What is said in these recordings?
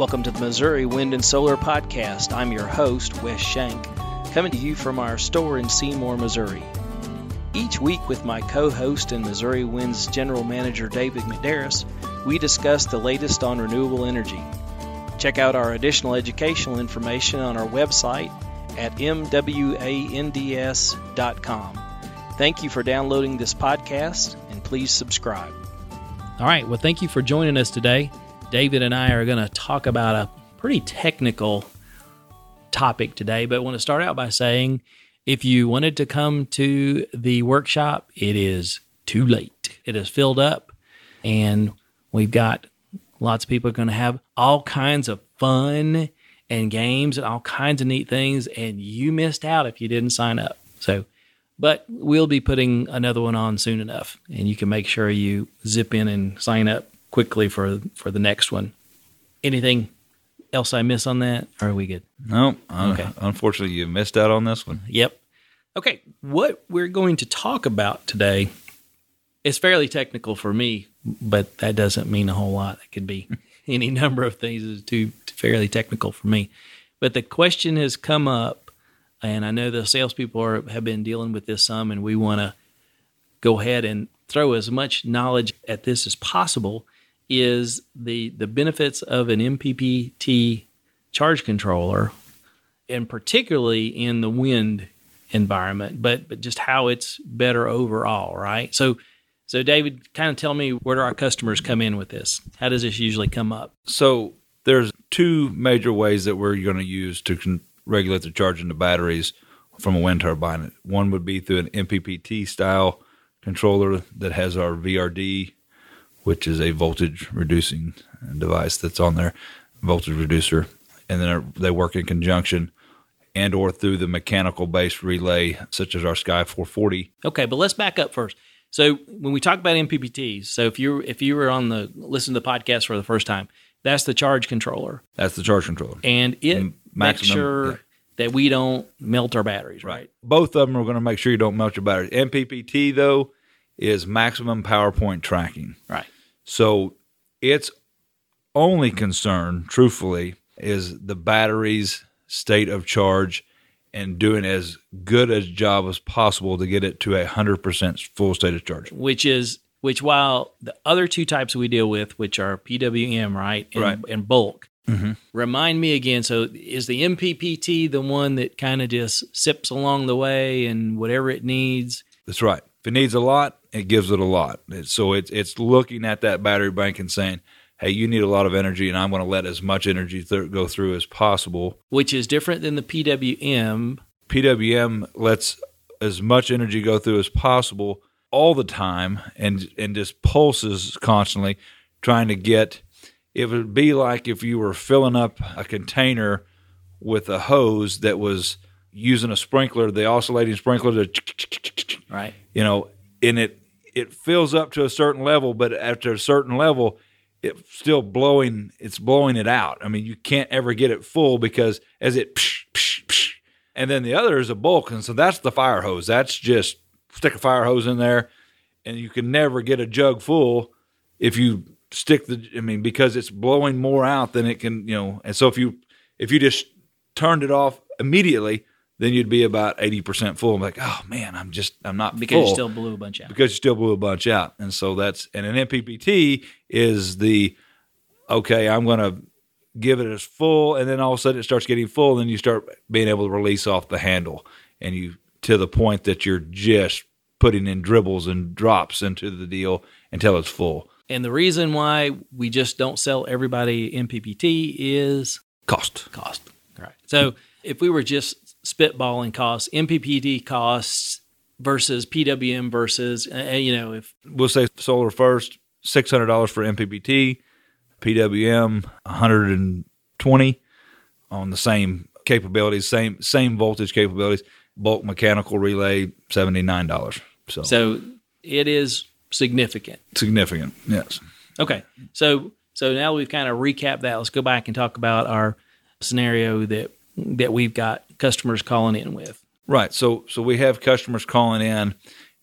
Welcome to the Missouri Wind and Solar Podcast. I'm your host, Wes Shank, coming to you from our store in Seymour, Missouri. Each week, with my co host and Missouri Wind's General Manager David McDarris, we discuss the latest on renewable energy. Check out our additional educational information on our website at mwands.com. Thank you for downloading this podcast and please subscribe. All right, well, thank you for joining us today. David and I are going to talk about a pretty technical topic today, but I want to start out by saying if you wanted to come to the workshop, it is too late. It is filled up, and we've got lots of people going to have all kinds of fun and games and all kinds of neat things, and you missed out if you didn't sign up. So, but we'll be putting another one on soon enough, and you can make sure you zip in and sign up quickly for for the next one. Anything else I miss on that? Are we good? No. Okay. unfortunately, you missed out on this one. Yep. Okay. What we're going to talk about today is fairly technical for me, but that doesn't mean a whole lot. It could be any number of things is too, too fairly technical for me. But the question has come up, and I know the salespeople are, have been dealing with this some, and we want to go ahead and throw as much knowledge at this as possible is the the benefits of an MPPT charge controller, and particularly in the wind environment, but but just how it's better overall, right? So so David, kind of tell me where do our customers come in with this? How does this usually come up? So there's two major ways that we're going to use to con- regulate the charging the batteries from a wind turbine. One would be through an MPPT style controller that has our VRD which is a voltage reducing device that's on there, voltage reducer, and then they work in conjunction and or through the mechanical based relay such as our Sky 440. Okay, but let's back up first. So when we talk about MPPTs, so if you if you were on the listen to the podcast for the first time, that's the charge controller. That's the charge controller, and it and makes sure yeah. that we don't melt our batteries. Right. right. Both of them are going to make sure you don't melt your batteries. MPPT though is maximum power point tracking. Right. So its only concern, truthfully, is the battery's state of charge and doing as good a job as possible to get it to a hundred percent full state of charge. Which is which while the other two types we deal with, which are PWM, right, and, right. and bulk. Mm-hmm. Remind me again. So, is the MPPT the one that kind of just sips along the way and whatever it needs? That's right. If it needs a lot, it gives it a lot. So it's it's looking at that battery bank and saying, "Hey, you need a lot of energy, and I'm going to let as much energy th- go through as possible." Which is different than the PWM. PWM lets as much energy go through as possible all the time, and and just pulses constantly, trying to get. It would be like if you were filling up a container with a hose that was using a sprinkler, the oscillating sprinkler to right. You know, and it it fills up to a certain level, but after a certain level, it's still blowing. It's blowing it out. I mean, you can't ever get it full because as it, psh, psh, psh, and then the other is a bulk, and so that's the fire hose. That's just stick a fire hose in there, and you can never get a jug full if you stick the. I mean, because it's blowing more out than it can. You know, and so if you if you just turned it off immediately, then you'd be about 80% full. I'm like, oh man, I'm just, I'm not because full. you still blew a bunch out. Because you still blew a bunch out. And so that's, and an MPPT is the, okay, I'm going to give it as full. And then all of a sudden it starts getting full. And then you start being able to release off the handle and you, to the point that you're just putting in dribbles and drops into the deal until it's full. And the reason why we just don't sell everybody MPPT is cost. Cost. Right. So if we were just spitballing costs, MPPT costs versus PWM versus, uh, uh, you know, if we'll say solar first, six hundred dollars for MPPT, PWM one hundred and twenty on the same capabilities, same same voltage capabilities. Bulk mechanical relay seventy nine dollars. So so it is significant. Significant, yes. Okay, so so now we've kind of recapped that. Let's go back and talk about our scenario that that we've got customers calling in with. Right. So so we have customers calling in,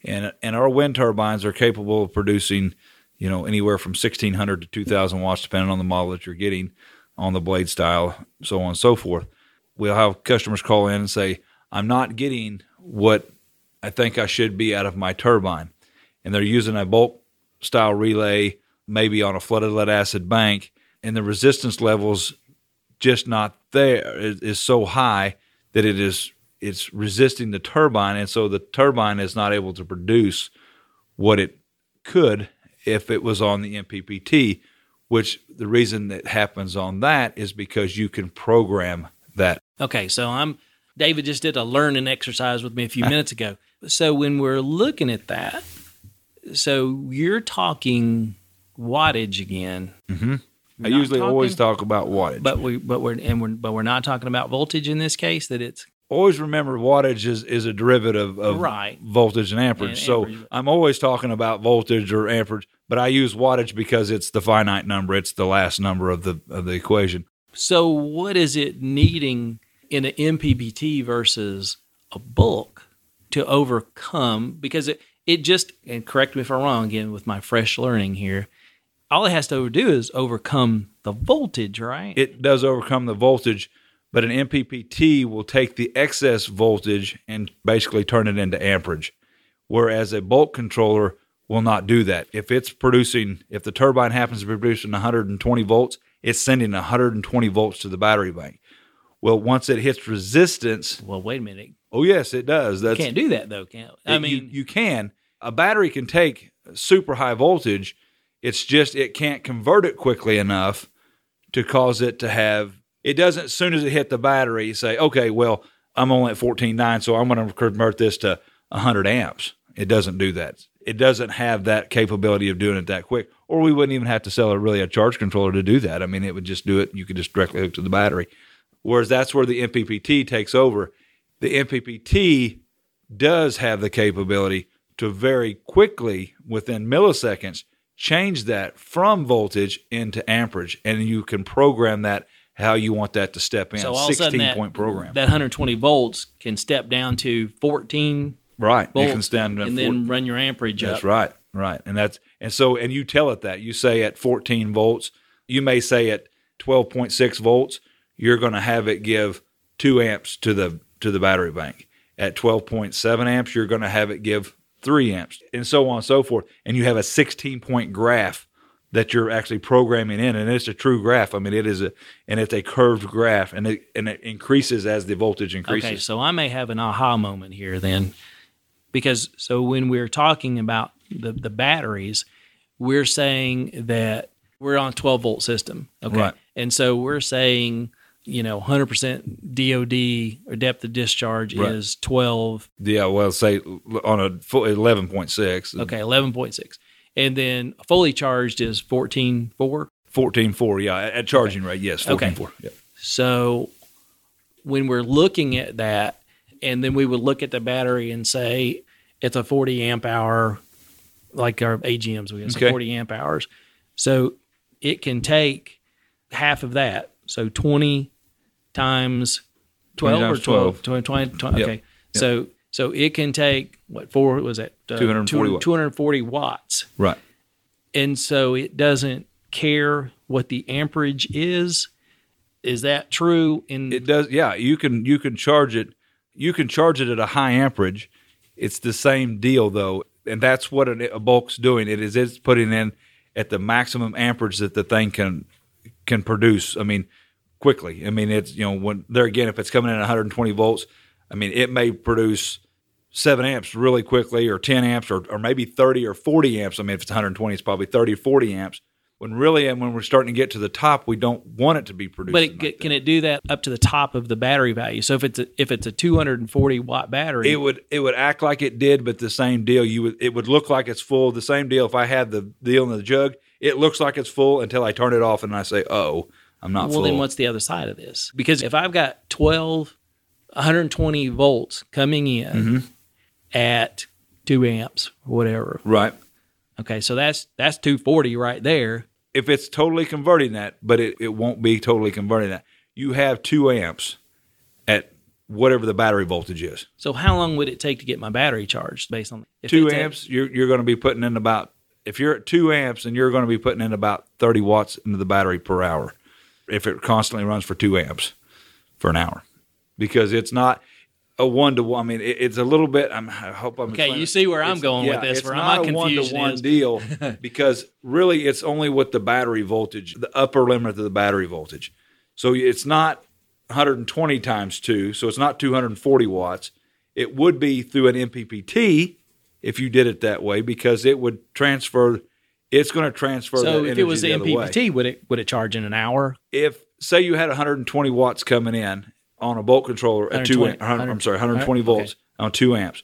and and our wind turbines are capable of producing, you know, anywhere from sixteen hundred to two thousand watts, depending on the model that you're getting. on the blade style, so on and so forth. We'll have customers call in and say, I'm not getting what I think I should be out of my turbine. And they're using a bulk style relay, maybe on a flooded lead acid bank, and the resistance levels just not there is, is so high that it is it's resisting the turbine, and so the turbine is not able to produce what it could if it was on the MPPT. Which the reason that happens on that is because you can program that. Okay, so I'm David just did a learning exercise with me a few minutes ago. So when we're looking at that, so you're talking wattage again. Mm-hmm. I usually always talk about wattage. But we but we're and we're but we're not talking about voltage in this case. That it's always remember wattage is, is a derivative of Right. voltage and amperage. And so amperage. I'm always talking about voltage or amperage, but I use wattage because it's the finite number. It's the last number of the of the equation. so. What is it needing in an MPPT versus a bulk to overcome? Because it it just and correct me if I'm wrong again with my fresh learning here. All it has to do is overcome the voltage, right? It does overcome the voltage, but an MPPT will take the excess voltage and basically turn it into amperage. Whereas a bulk controller will not do that. If it's producing, if the turbine happens to be producing 120 volts, it's sending 120 volts to the battery bank. Well, once it hits resistance, well, wait a minute. oh yes, it does. That's Can't do that though, can't? I mean, you, you can. A battery can take super high voltage. It's just it can't convert it quickly enough to cause it to have. It doesn't. As soon as it hit the battery, say, okay, well, I'm only at 14.9, so I'm going to convert this to 100 amps. It doesn't do that. It doesn't have that capability of doing it that quick. Or we wouldn't even have to sell a really a charge controller to do that. I mean, it would just do it. You could just directly hook to the battery. Whereas that's where the MPPT takes over. The MPPT does have the capability to very quickly, within milliseconds, change that from voltage into amperage, and you can program that how you want that to step in. so all of a sudden that, point program, that 120 volts can step down to 14 right? you can stand and then run your amperage That's up. right, right, and that's and so and you tell it that you say at 14 volts, you may say at 12.6 volts, you're going to have it give two amps to the to the battery bank. At 12.7 amps, you're going to have it give three amps, and so on and so forth. And you have a 16 point graph that you're actually programming in, and it's a true graph. I mean, it is a and it's a curved graph, and it and it increases as the voltage increases. Okay, so I may have an aha moment here then, because so when we're talking about the the batteries, we're saying that we're on a 12 volt system. Okay, Right. and so we're saying you know 100% DOD or depth of discharge Right. is 12. Yeah, well, say on a full 11.6. Okay, 11.6, and then fully charged is 14.4. 14.4, yeah, at- charging rate, yes, Okay. 14.4. Yeah. So when we're looking at that, and then we would look at the battery and say it's a 40 amp hour, like our AGMs, we have Okay. 40 amp hours. So it can take half of that. So 20 times 12 times or 12? 12. 20, 20, 20 Yep. Okay. So so it can take what four was that? Uh, 240 watts. 240 watts Right. and so it doesn't care what the amperage is. Is that true? In It does, yeah, you can you can charge it you can charge it at a high amperage. It's the same deal though, and that's what a, a bulk's doing. It is it's putting in at the maximum amperage that the thing can can produce. I mean, quickly. I mean, it's you know when there again, if it's coming in at 120 volts, I mean it may produce seven amps really quickly, or 10 amps, or or maybe 30 or 40 amps. I mean, if it's 120, it's probably 30 or 40 amps. When really, and when we're starting to get to the top, we don't want it to be produced. but it, like can it do that up to the top of the battery value? So if it's a, if it's a 240 watt battery, it would it would act like it did, but the same deal. You would it would look like it's full. The same deal. If I had the deal in the jug, it looks like it's full until I turn it off and I say, "Oh, I'm not well full." then what's the other side of this? Because if I've got 12 120 volts coming in Mm-hmm. at 2 amps whatever. right? Okay, so that's that's 240 right there. If it's totally converting that, but it, it won't be totally converting that. You have two amps at whatever the battery voltage is. So how long would it take to get my battery charged based on two it's at- amps, you're you're going to be putting in about if you're at two amps and you're going to be putting in about 30 watts into the battery per hour. If it constantly runs for two amps for an hour because it's not a one to one. I mean, it, it's a little bit. I'm, I hope I'm Okay, you see where I'm going yeah, with this, It's where not my a one to one deal because really it's only with the battery voltage, the upper limit of the battery voltage. So it's not 120 times two, so it's not 240 watts. It would be through an MPPT if you did it that way because it would transfer. It's going to transfer. So if it was the other way MPPT, would it would it charge in an hour? if say you had 120 watts coming in on a volt controller at two, 120, am- I'm sorry, 120 okay. volts on two amps.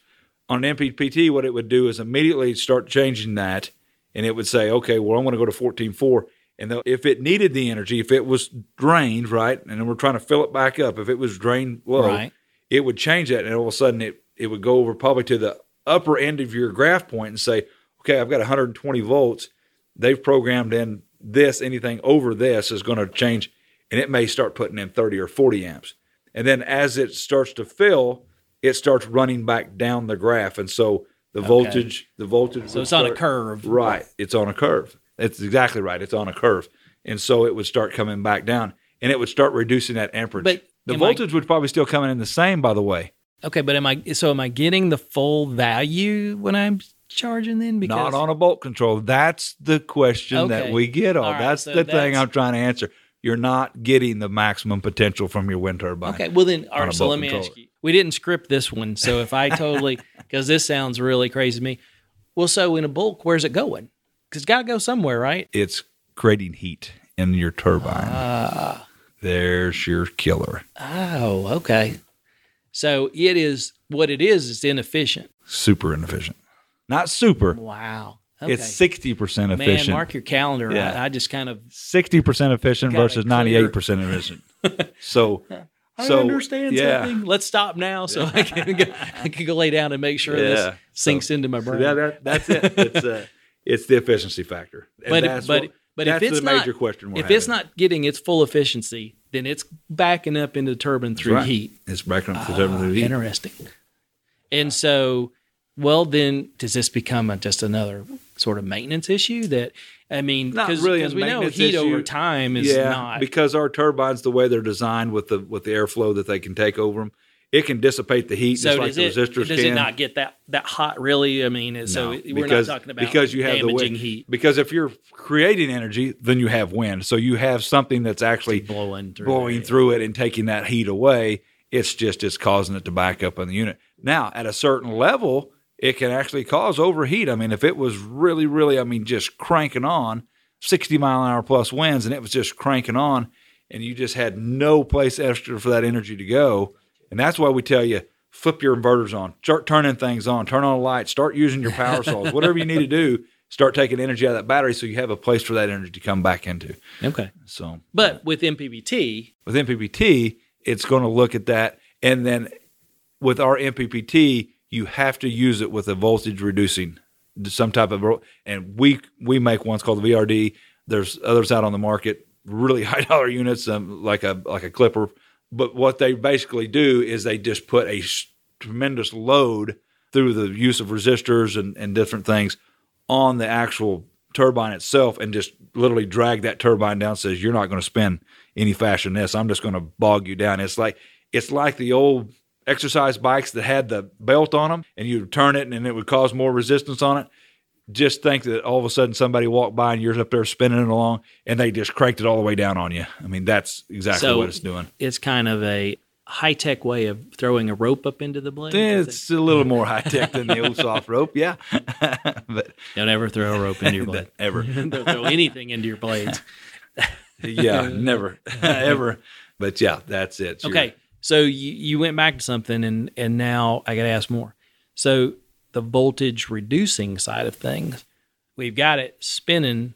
On an MPPT, what it would do is immediately start changing that, and it would say, okay, well, I'm going to go to 14.4. And the- if it needed the energy, if it was drained, right, and then we're trying to fill it back up, if it was drained low, Right. it would change that, and all of a sudden it it would go over probably to the upper end of your graph point and say, okay, I've got 120 volts. They've programmed in this. Anything over this is going to change, and it may start putting in 30 or 40 amps. And then as it starts to fill, it starts running back down the graph, and so the voltage, the voltage. So it's on a curve. Right. It's on a curve. It's exactly right. It's on a curve. And so it would start coming back down and it would start reducing that amperage. But the am I- voltage would probably still come in the same, by the way. Okay, but am I so am I getting the full value when I'm charging then? Because Not on a bolt control. That's the question Okay. that we get on. Right, that's so the thing I'm trying to answer. You're not getting the maximum potential from your wind turbine. Okay, well then, all right. So let me controller. ask you. We didn't script this one, so if I totally because this sounds really crazy to me. Well, so in a bulk, where's it going? Because it's got to go somewhere, right? It's creating heat in your turbine. Ah. There's your killer. Oh, okay. So it is what it is. It's inefficient. Super inefficient. Not super. Wow. Okay. It's 60% Man, efficient. mark your calendar. Yeah. I, I just kind of sixty percent efficient versus ninety eight percent efficient. So, I so understand yeah. something. Let's stop now so I can go, I can go lay down and make sure Yeah. this sinks into my brain. Yeah, that, that's it. It's uh, it's the efficiency factor. And but that's but what- but if it's not, if it's not getting its full efficiency, then it's backing up into the turbine through right. heat. it's backing up the turbine through heat. Interesting. And so, well, then does this become a, just another sort of maintenance issue? That I mean, because really we know heat over time is yeah, not. because our turbines, the way they're designed with the with the airflow that they can take over them, it can dissipate the heat so just like does the it resistors does can. it not get that that hot? Really? I mean, so we're because, not talking about because you have the wind. heat Because if you're creating energy, then you have wind. So you have something that's actually blowing through. blowing it. through it and taking that heat away. It's just it's causing it to back up on the unit. Now, at a certain level, it can actually cause overheat. I mean, if it was really, really, I mean, just cranking on 60 mile an hour plus winds and it was just cranking on and you just had no place extra for that energy to go. And that's why we tell you flip your inverters on, start turning things on, turn on lights, start using your power saws, whatever you need to do, start taking energy out of that battery so you have a place for that energy to come back into. Okay, So but with MPPT, with MPPT, it's going to look at that. And then with our MPPT, you have to use it with a voltage reducing some type of, and we we make ones called the VRD. There's others out on the market, really high dollar units, um, like a like a Clipper. But what they basically do is they just put a tremendous load through the use of resistors and, and different things on the actual turbine itself and just literally drag that turbine down says you're not going to spin any faster than this i'm just going to bog you down it's like it's like the old exercise bikes that had the belt on them and you would turn it and it would cause more resistance on it. Just think that all of a sudden somebody walked by and you're up there spinning it along and they just cranked it all the way down on you. I mean that's exactly So- what it's doing. it's kind of a high tech way of throwing a rope up into the blade. it's a little more high tech than the old soft rope yeah. But Don't ever throw a rope into your blade. ever. Don't throw anything into your blades. yeah never. Ever. But yeah that's it. You're- Okay, so you, you went back to something, and and now I got to ask more. So the voltage reducing side of things, we've got it spinning,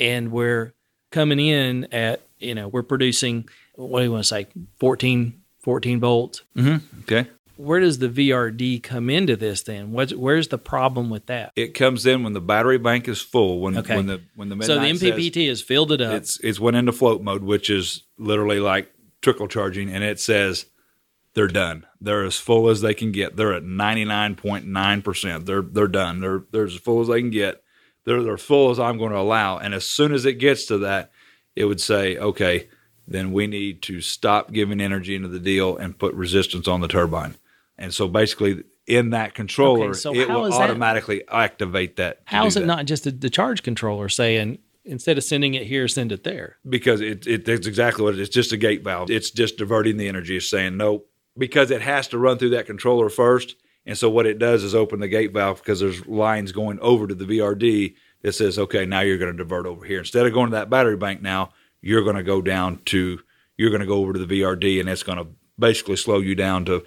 and we're coming in at you know we're producing what do you want to say 14, 14 volts. Mm-hmm. okay Where does the VRD come into this then? What's where's the problem with that? it comes in when the battery bank is full. When Okay. when the when the So the MPPT has filled it up. it's it's went into float mode, which is literally like trickle charging, and it says they're done. They're as full as they can get. They're at ninety nine point nine percent. They're they're done. They're they're as full as they can get. They're they're full as I'm going to allow. And as soon as it gets to that, it would say, okay, then we need to stop giving energy into the deal and put resistance on the turbine. And so basically, in that controller, Okay, so it will is that- automatically activate that. How is it that. not just the, the charge controller saying instead of sending it here, send it there? because it, it it's exactly what it is. It's just a gate valve. It's just diverting the energy. It's saying no because it has to run through that controller first. And so what it does is open the gate valve because there's lines going over to the VRD that says, okay, now you're going to divert over here. Instead of going to that battery bank now, you're going to go down to you're going to go over to the VRD and it's going to basically slow you down to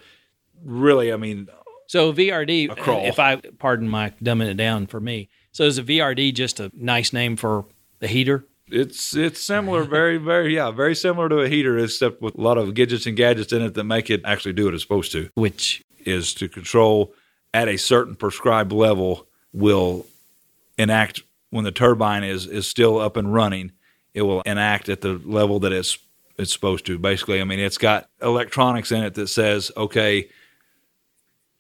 really, I mean, So VRD, if I pardon my dumbing it down for me. So is a VRD just a nice name for the heater? It's it's similar, very very yeah, very similar to a heater, except with a lot of gadgets and gadgets in it that make it actually do what it's supposed to. Which Is to control at a certain prescribed level will enact when the turbine is is still up and running. It will enact at the level that it's it's supposed to. Basically, I mean, it's got electronics in it that says, okay,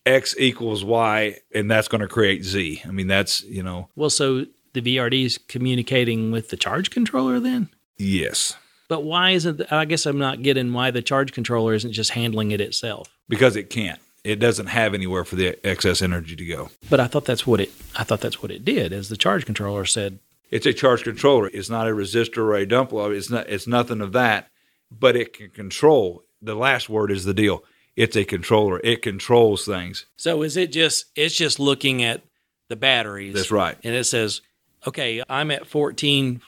X equals Y, and that's going to create Z. I mean, that's you know, well, so the VRD is communicating with the charge controller then. yes. But why isn't? The, I guess I'm not getting why the charge controller isn't just handling it itself. because it can't. It doesn't have anywhere for the excess energy to go. But I thought that's what it. I thought that's what it did. As the charge controller said, It's a charge controller. It's not a resistor or a dump load. It's not. It's nothing of that. But it can control. The last word is the deal. It's a controller. It controls things. So is it just it's just looking at the batteries. That's right. And it says, okay, I'm at 14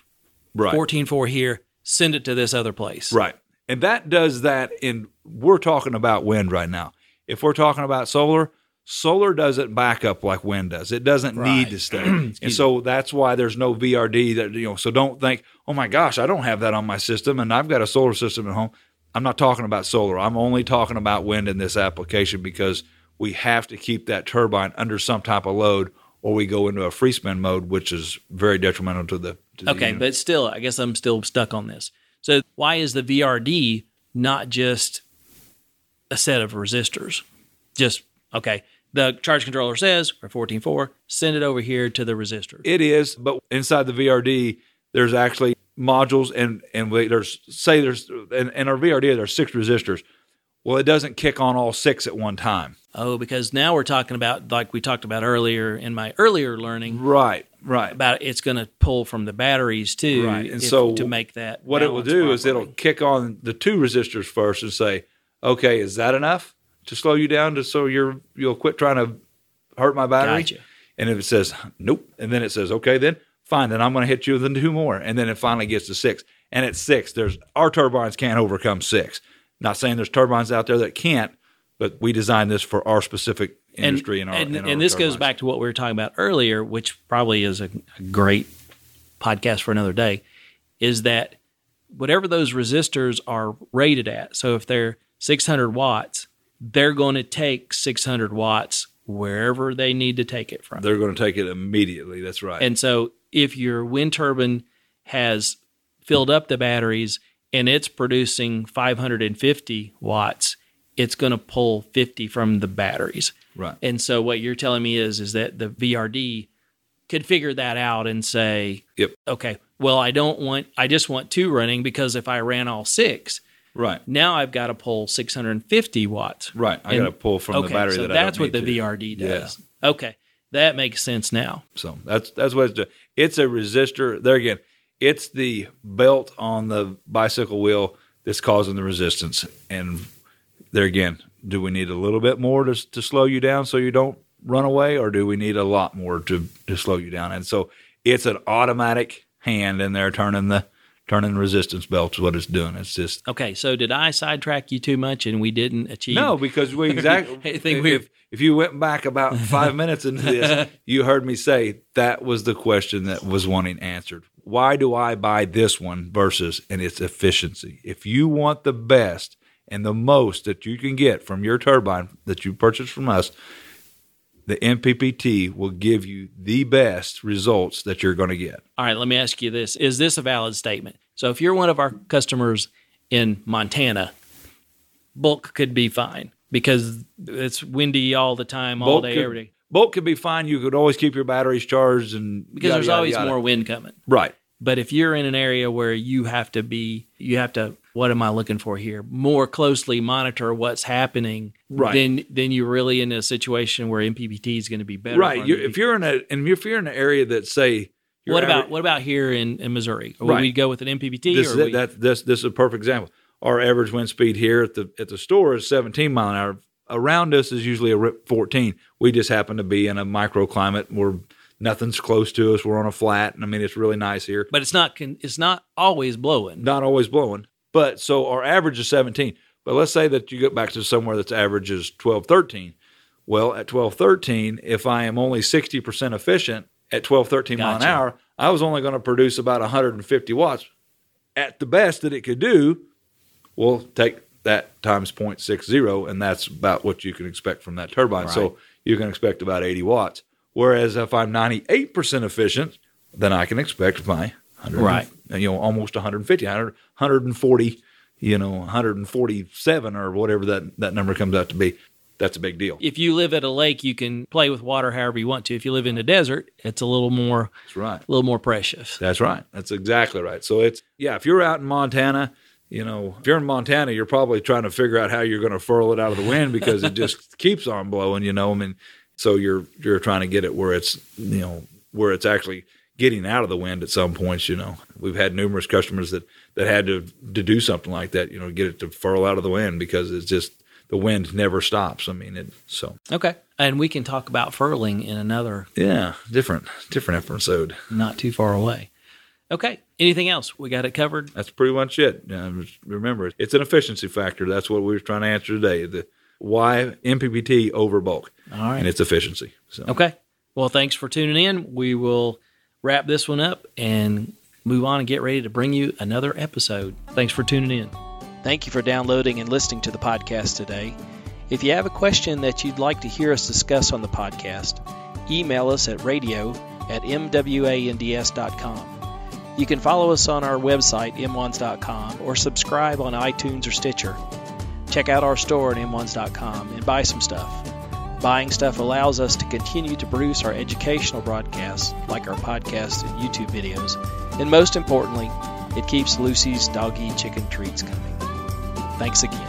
Right. 14.4 here. Send it to this other place. Right. And that does that in we're talking about wind right now. If we're talking about solar, solar doesn't back up like wind does. It doesn't need to stay. and so that's why there's no VRD that you know, so don't think, "Oh my gosh, I don't have that on my system and I've got a solar system at home." I'm not talking about solar. I'm only talking about wind in this application because we have to keep that turbine under some type of load or we go into a free spin mode which is very detrimental to the to Okay, unit. but still, I guess I'm still stuck on this. So why is the VRD not just a set of resistors? Just okay. The charge controller says we're 14.4. Send it over here to the resistor. It is, but inside the VRD, there's actually modules and and we- there's say there's in, in our VRD there's six resistors. Well, it doesn't kick on all six at one time. oh, because now we're talking about like we talked about earlier in my earlier learning Right, right. about it's going to pull from the batteries too, Right, and if- so to make that What it will do is it'll kick on the two resistors first and say, "Okay, is that enough to slow you down to so you're you'll quit trying to hurt my battery?" Gotcha. And if it says nope, and then it says, "Okay, then fine, then I'm going to hit you with the two more," and then it finally gets to six. And at six, there's our turbines can't overcome six. Not saying there's turbines out there that can't, but we designed this for our specific industry and, our and, and, and this goes back to what we were talking about earlier, which probably is a, a great podcast for another day, is that whatever those resistors are rated at, so if they're 600 watts, they're going to take 600 watts wherever they need to take it from. They're going to take it immediately. That's right. And so if your wind turbine has filled up the batteries and it's producing 550 watts, it's going to pull 50 from the batteries. right. And so what you're telling me is is that the VRD could figure that out and say, Yep. okay, well I don't want I just want two running because if I ran all six, Right. now I've got to pull 650 watts. Right. I got to pull from okay, the battery so that that's what the to. VRD does. Yeah. Okay. That makes sense now. So that's that's what it's doing. It's a resistor. There again, it's the belt on the bicycle wheel that's causing the resistance. And there again, do we need a little bit more to to slow you down so you don't run away, or do we need a lot more to to slow you down? And so it's an automatic hand in there turning the turning the resistance belt is what it's doing. It's just Okay, so did I sidetrack you too much and we didn't achieve No, because we exactly. I think we've- if you went back about five minutes into this, you heard me say that was the question that was wanting answered. Why do I buy this one versus and its efficiency? If you want the best and the most that you can get from your turbine that you purchase from us, the MPPT will give you the best results that you're going to get. All right, let me ask you this. Is this a valid statement? So if you're one of our customers in Montana, bulk could be fine because it's windy all the time, all Bulk day, could- every day. Bulk could be fine. You could always keep your batteries charged and Because yada, there's yada, always yada. more wind coming. Right. But if you're in an area where you have to be, you have to, what am I looking for here? More closely monitor what's happening. Right. Then, then you're really in a situation where MPPT is going to be better. right. You're, if you're in a and if you're in an area that say what about average- what about here in, in Missouri? Would Right. we go with an MPPT this, or we, that, this this is a perfect example. Our average wind speed here at the at the store is 17 mile an hour. Around us is usually a rip 14. We just happen to be in a microclimate where nothing's close to us. We're on a flat, and I mean it's really nice here. but it's not con- it's not always blowing. Not always blowing, but so our average is 17. But let's say that you get back to somewhere that's average is 12, 13. Well, at 12, 13, if I am only 60% efficient at 12, 13 mile an hour, I was only going to produce about 150 watts. At the best that it could do, we'll take that times 0.60, and that's about what you can expect from that turbine. Right. So you can expect about 80 watts. Whereas if I'm 98% efficient, then I can expect my 100, Right. you know, almost 150, 100, 140, you know, 147 or whatever that, that number comes out to be. That's a big deal. If you live at a lake, you can play with water however you want to. If you live in the desert, it's a little more That's right. a little more precious. That's right. That's exactly right. So it's yeah, if you're out in Montana, you know, if you're in Montana, you're probably trying to figure out how you're going to furl it out of the wind because it just keeps on blowing, you know. I mean, so you're you're trying to get it where it's you know where it's actually getting out of the wind at some points. You know, we've had numerous customers that that had to to do something like that, you know, get it to furl out of the wind because it's just the wind never stops. I mean, it so Okay. And we can talk about furling in another yeah, different different episode. not too far away. Okay. Anything else? We got it covered. That's pretty much it. Remember, it's an efficiency factor. That's what we were trying to answer today. The why MPPT over bulk, All right. and it's efficiency. So Okay. Well, thanks for tuning in. We will wrap this one up and move on and get ready to bring you another episode. Thanks for tuning in. Thank you for downloading and listening to the podcast today. If you have a question that you'd like to hear us discuss on the podcast, email us at radio at mwands.com. You can follow us on our website, mwands.com, or subscribe on iTunes or Stitcher. Check out our store at mwands.com and buy some stuff. Buying stuff allows us to continue to produce our educational broadcasts, like our podcasts and YouTube videos. And most importantly, it keeps Lucy's doggy chicken treats coming. Thanks again.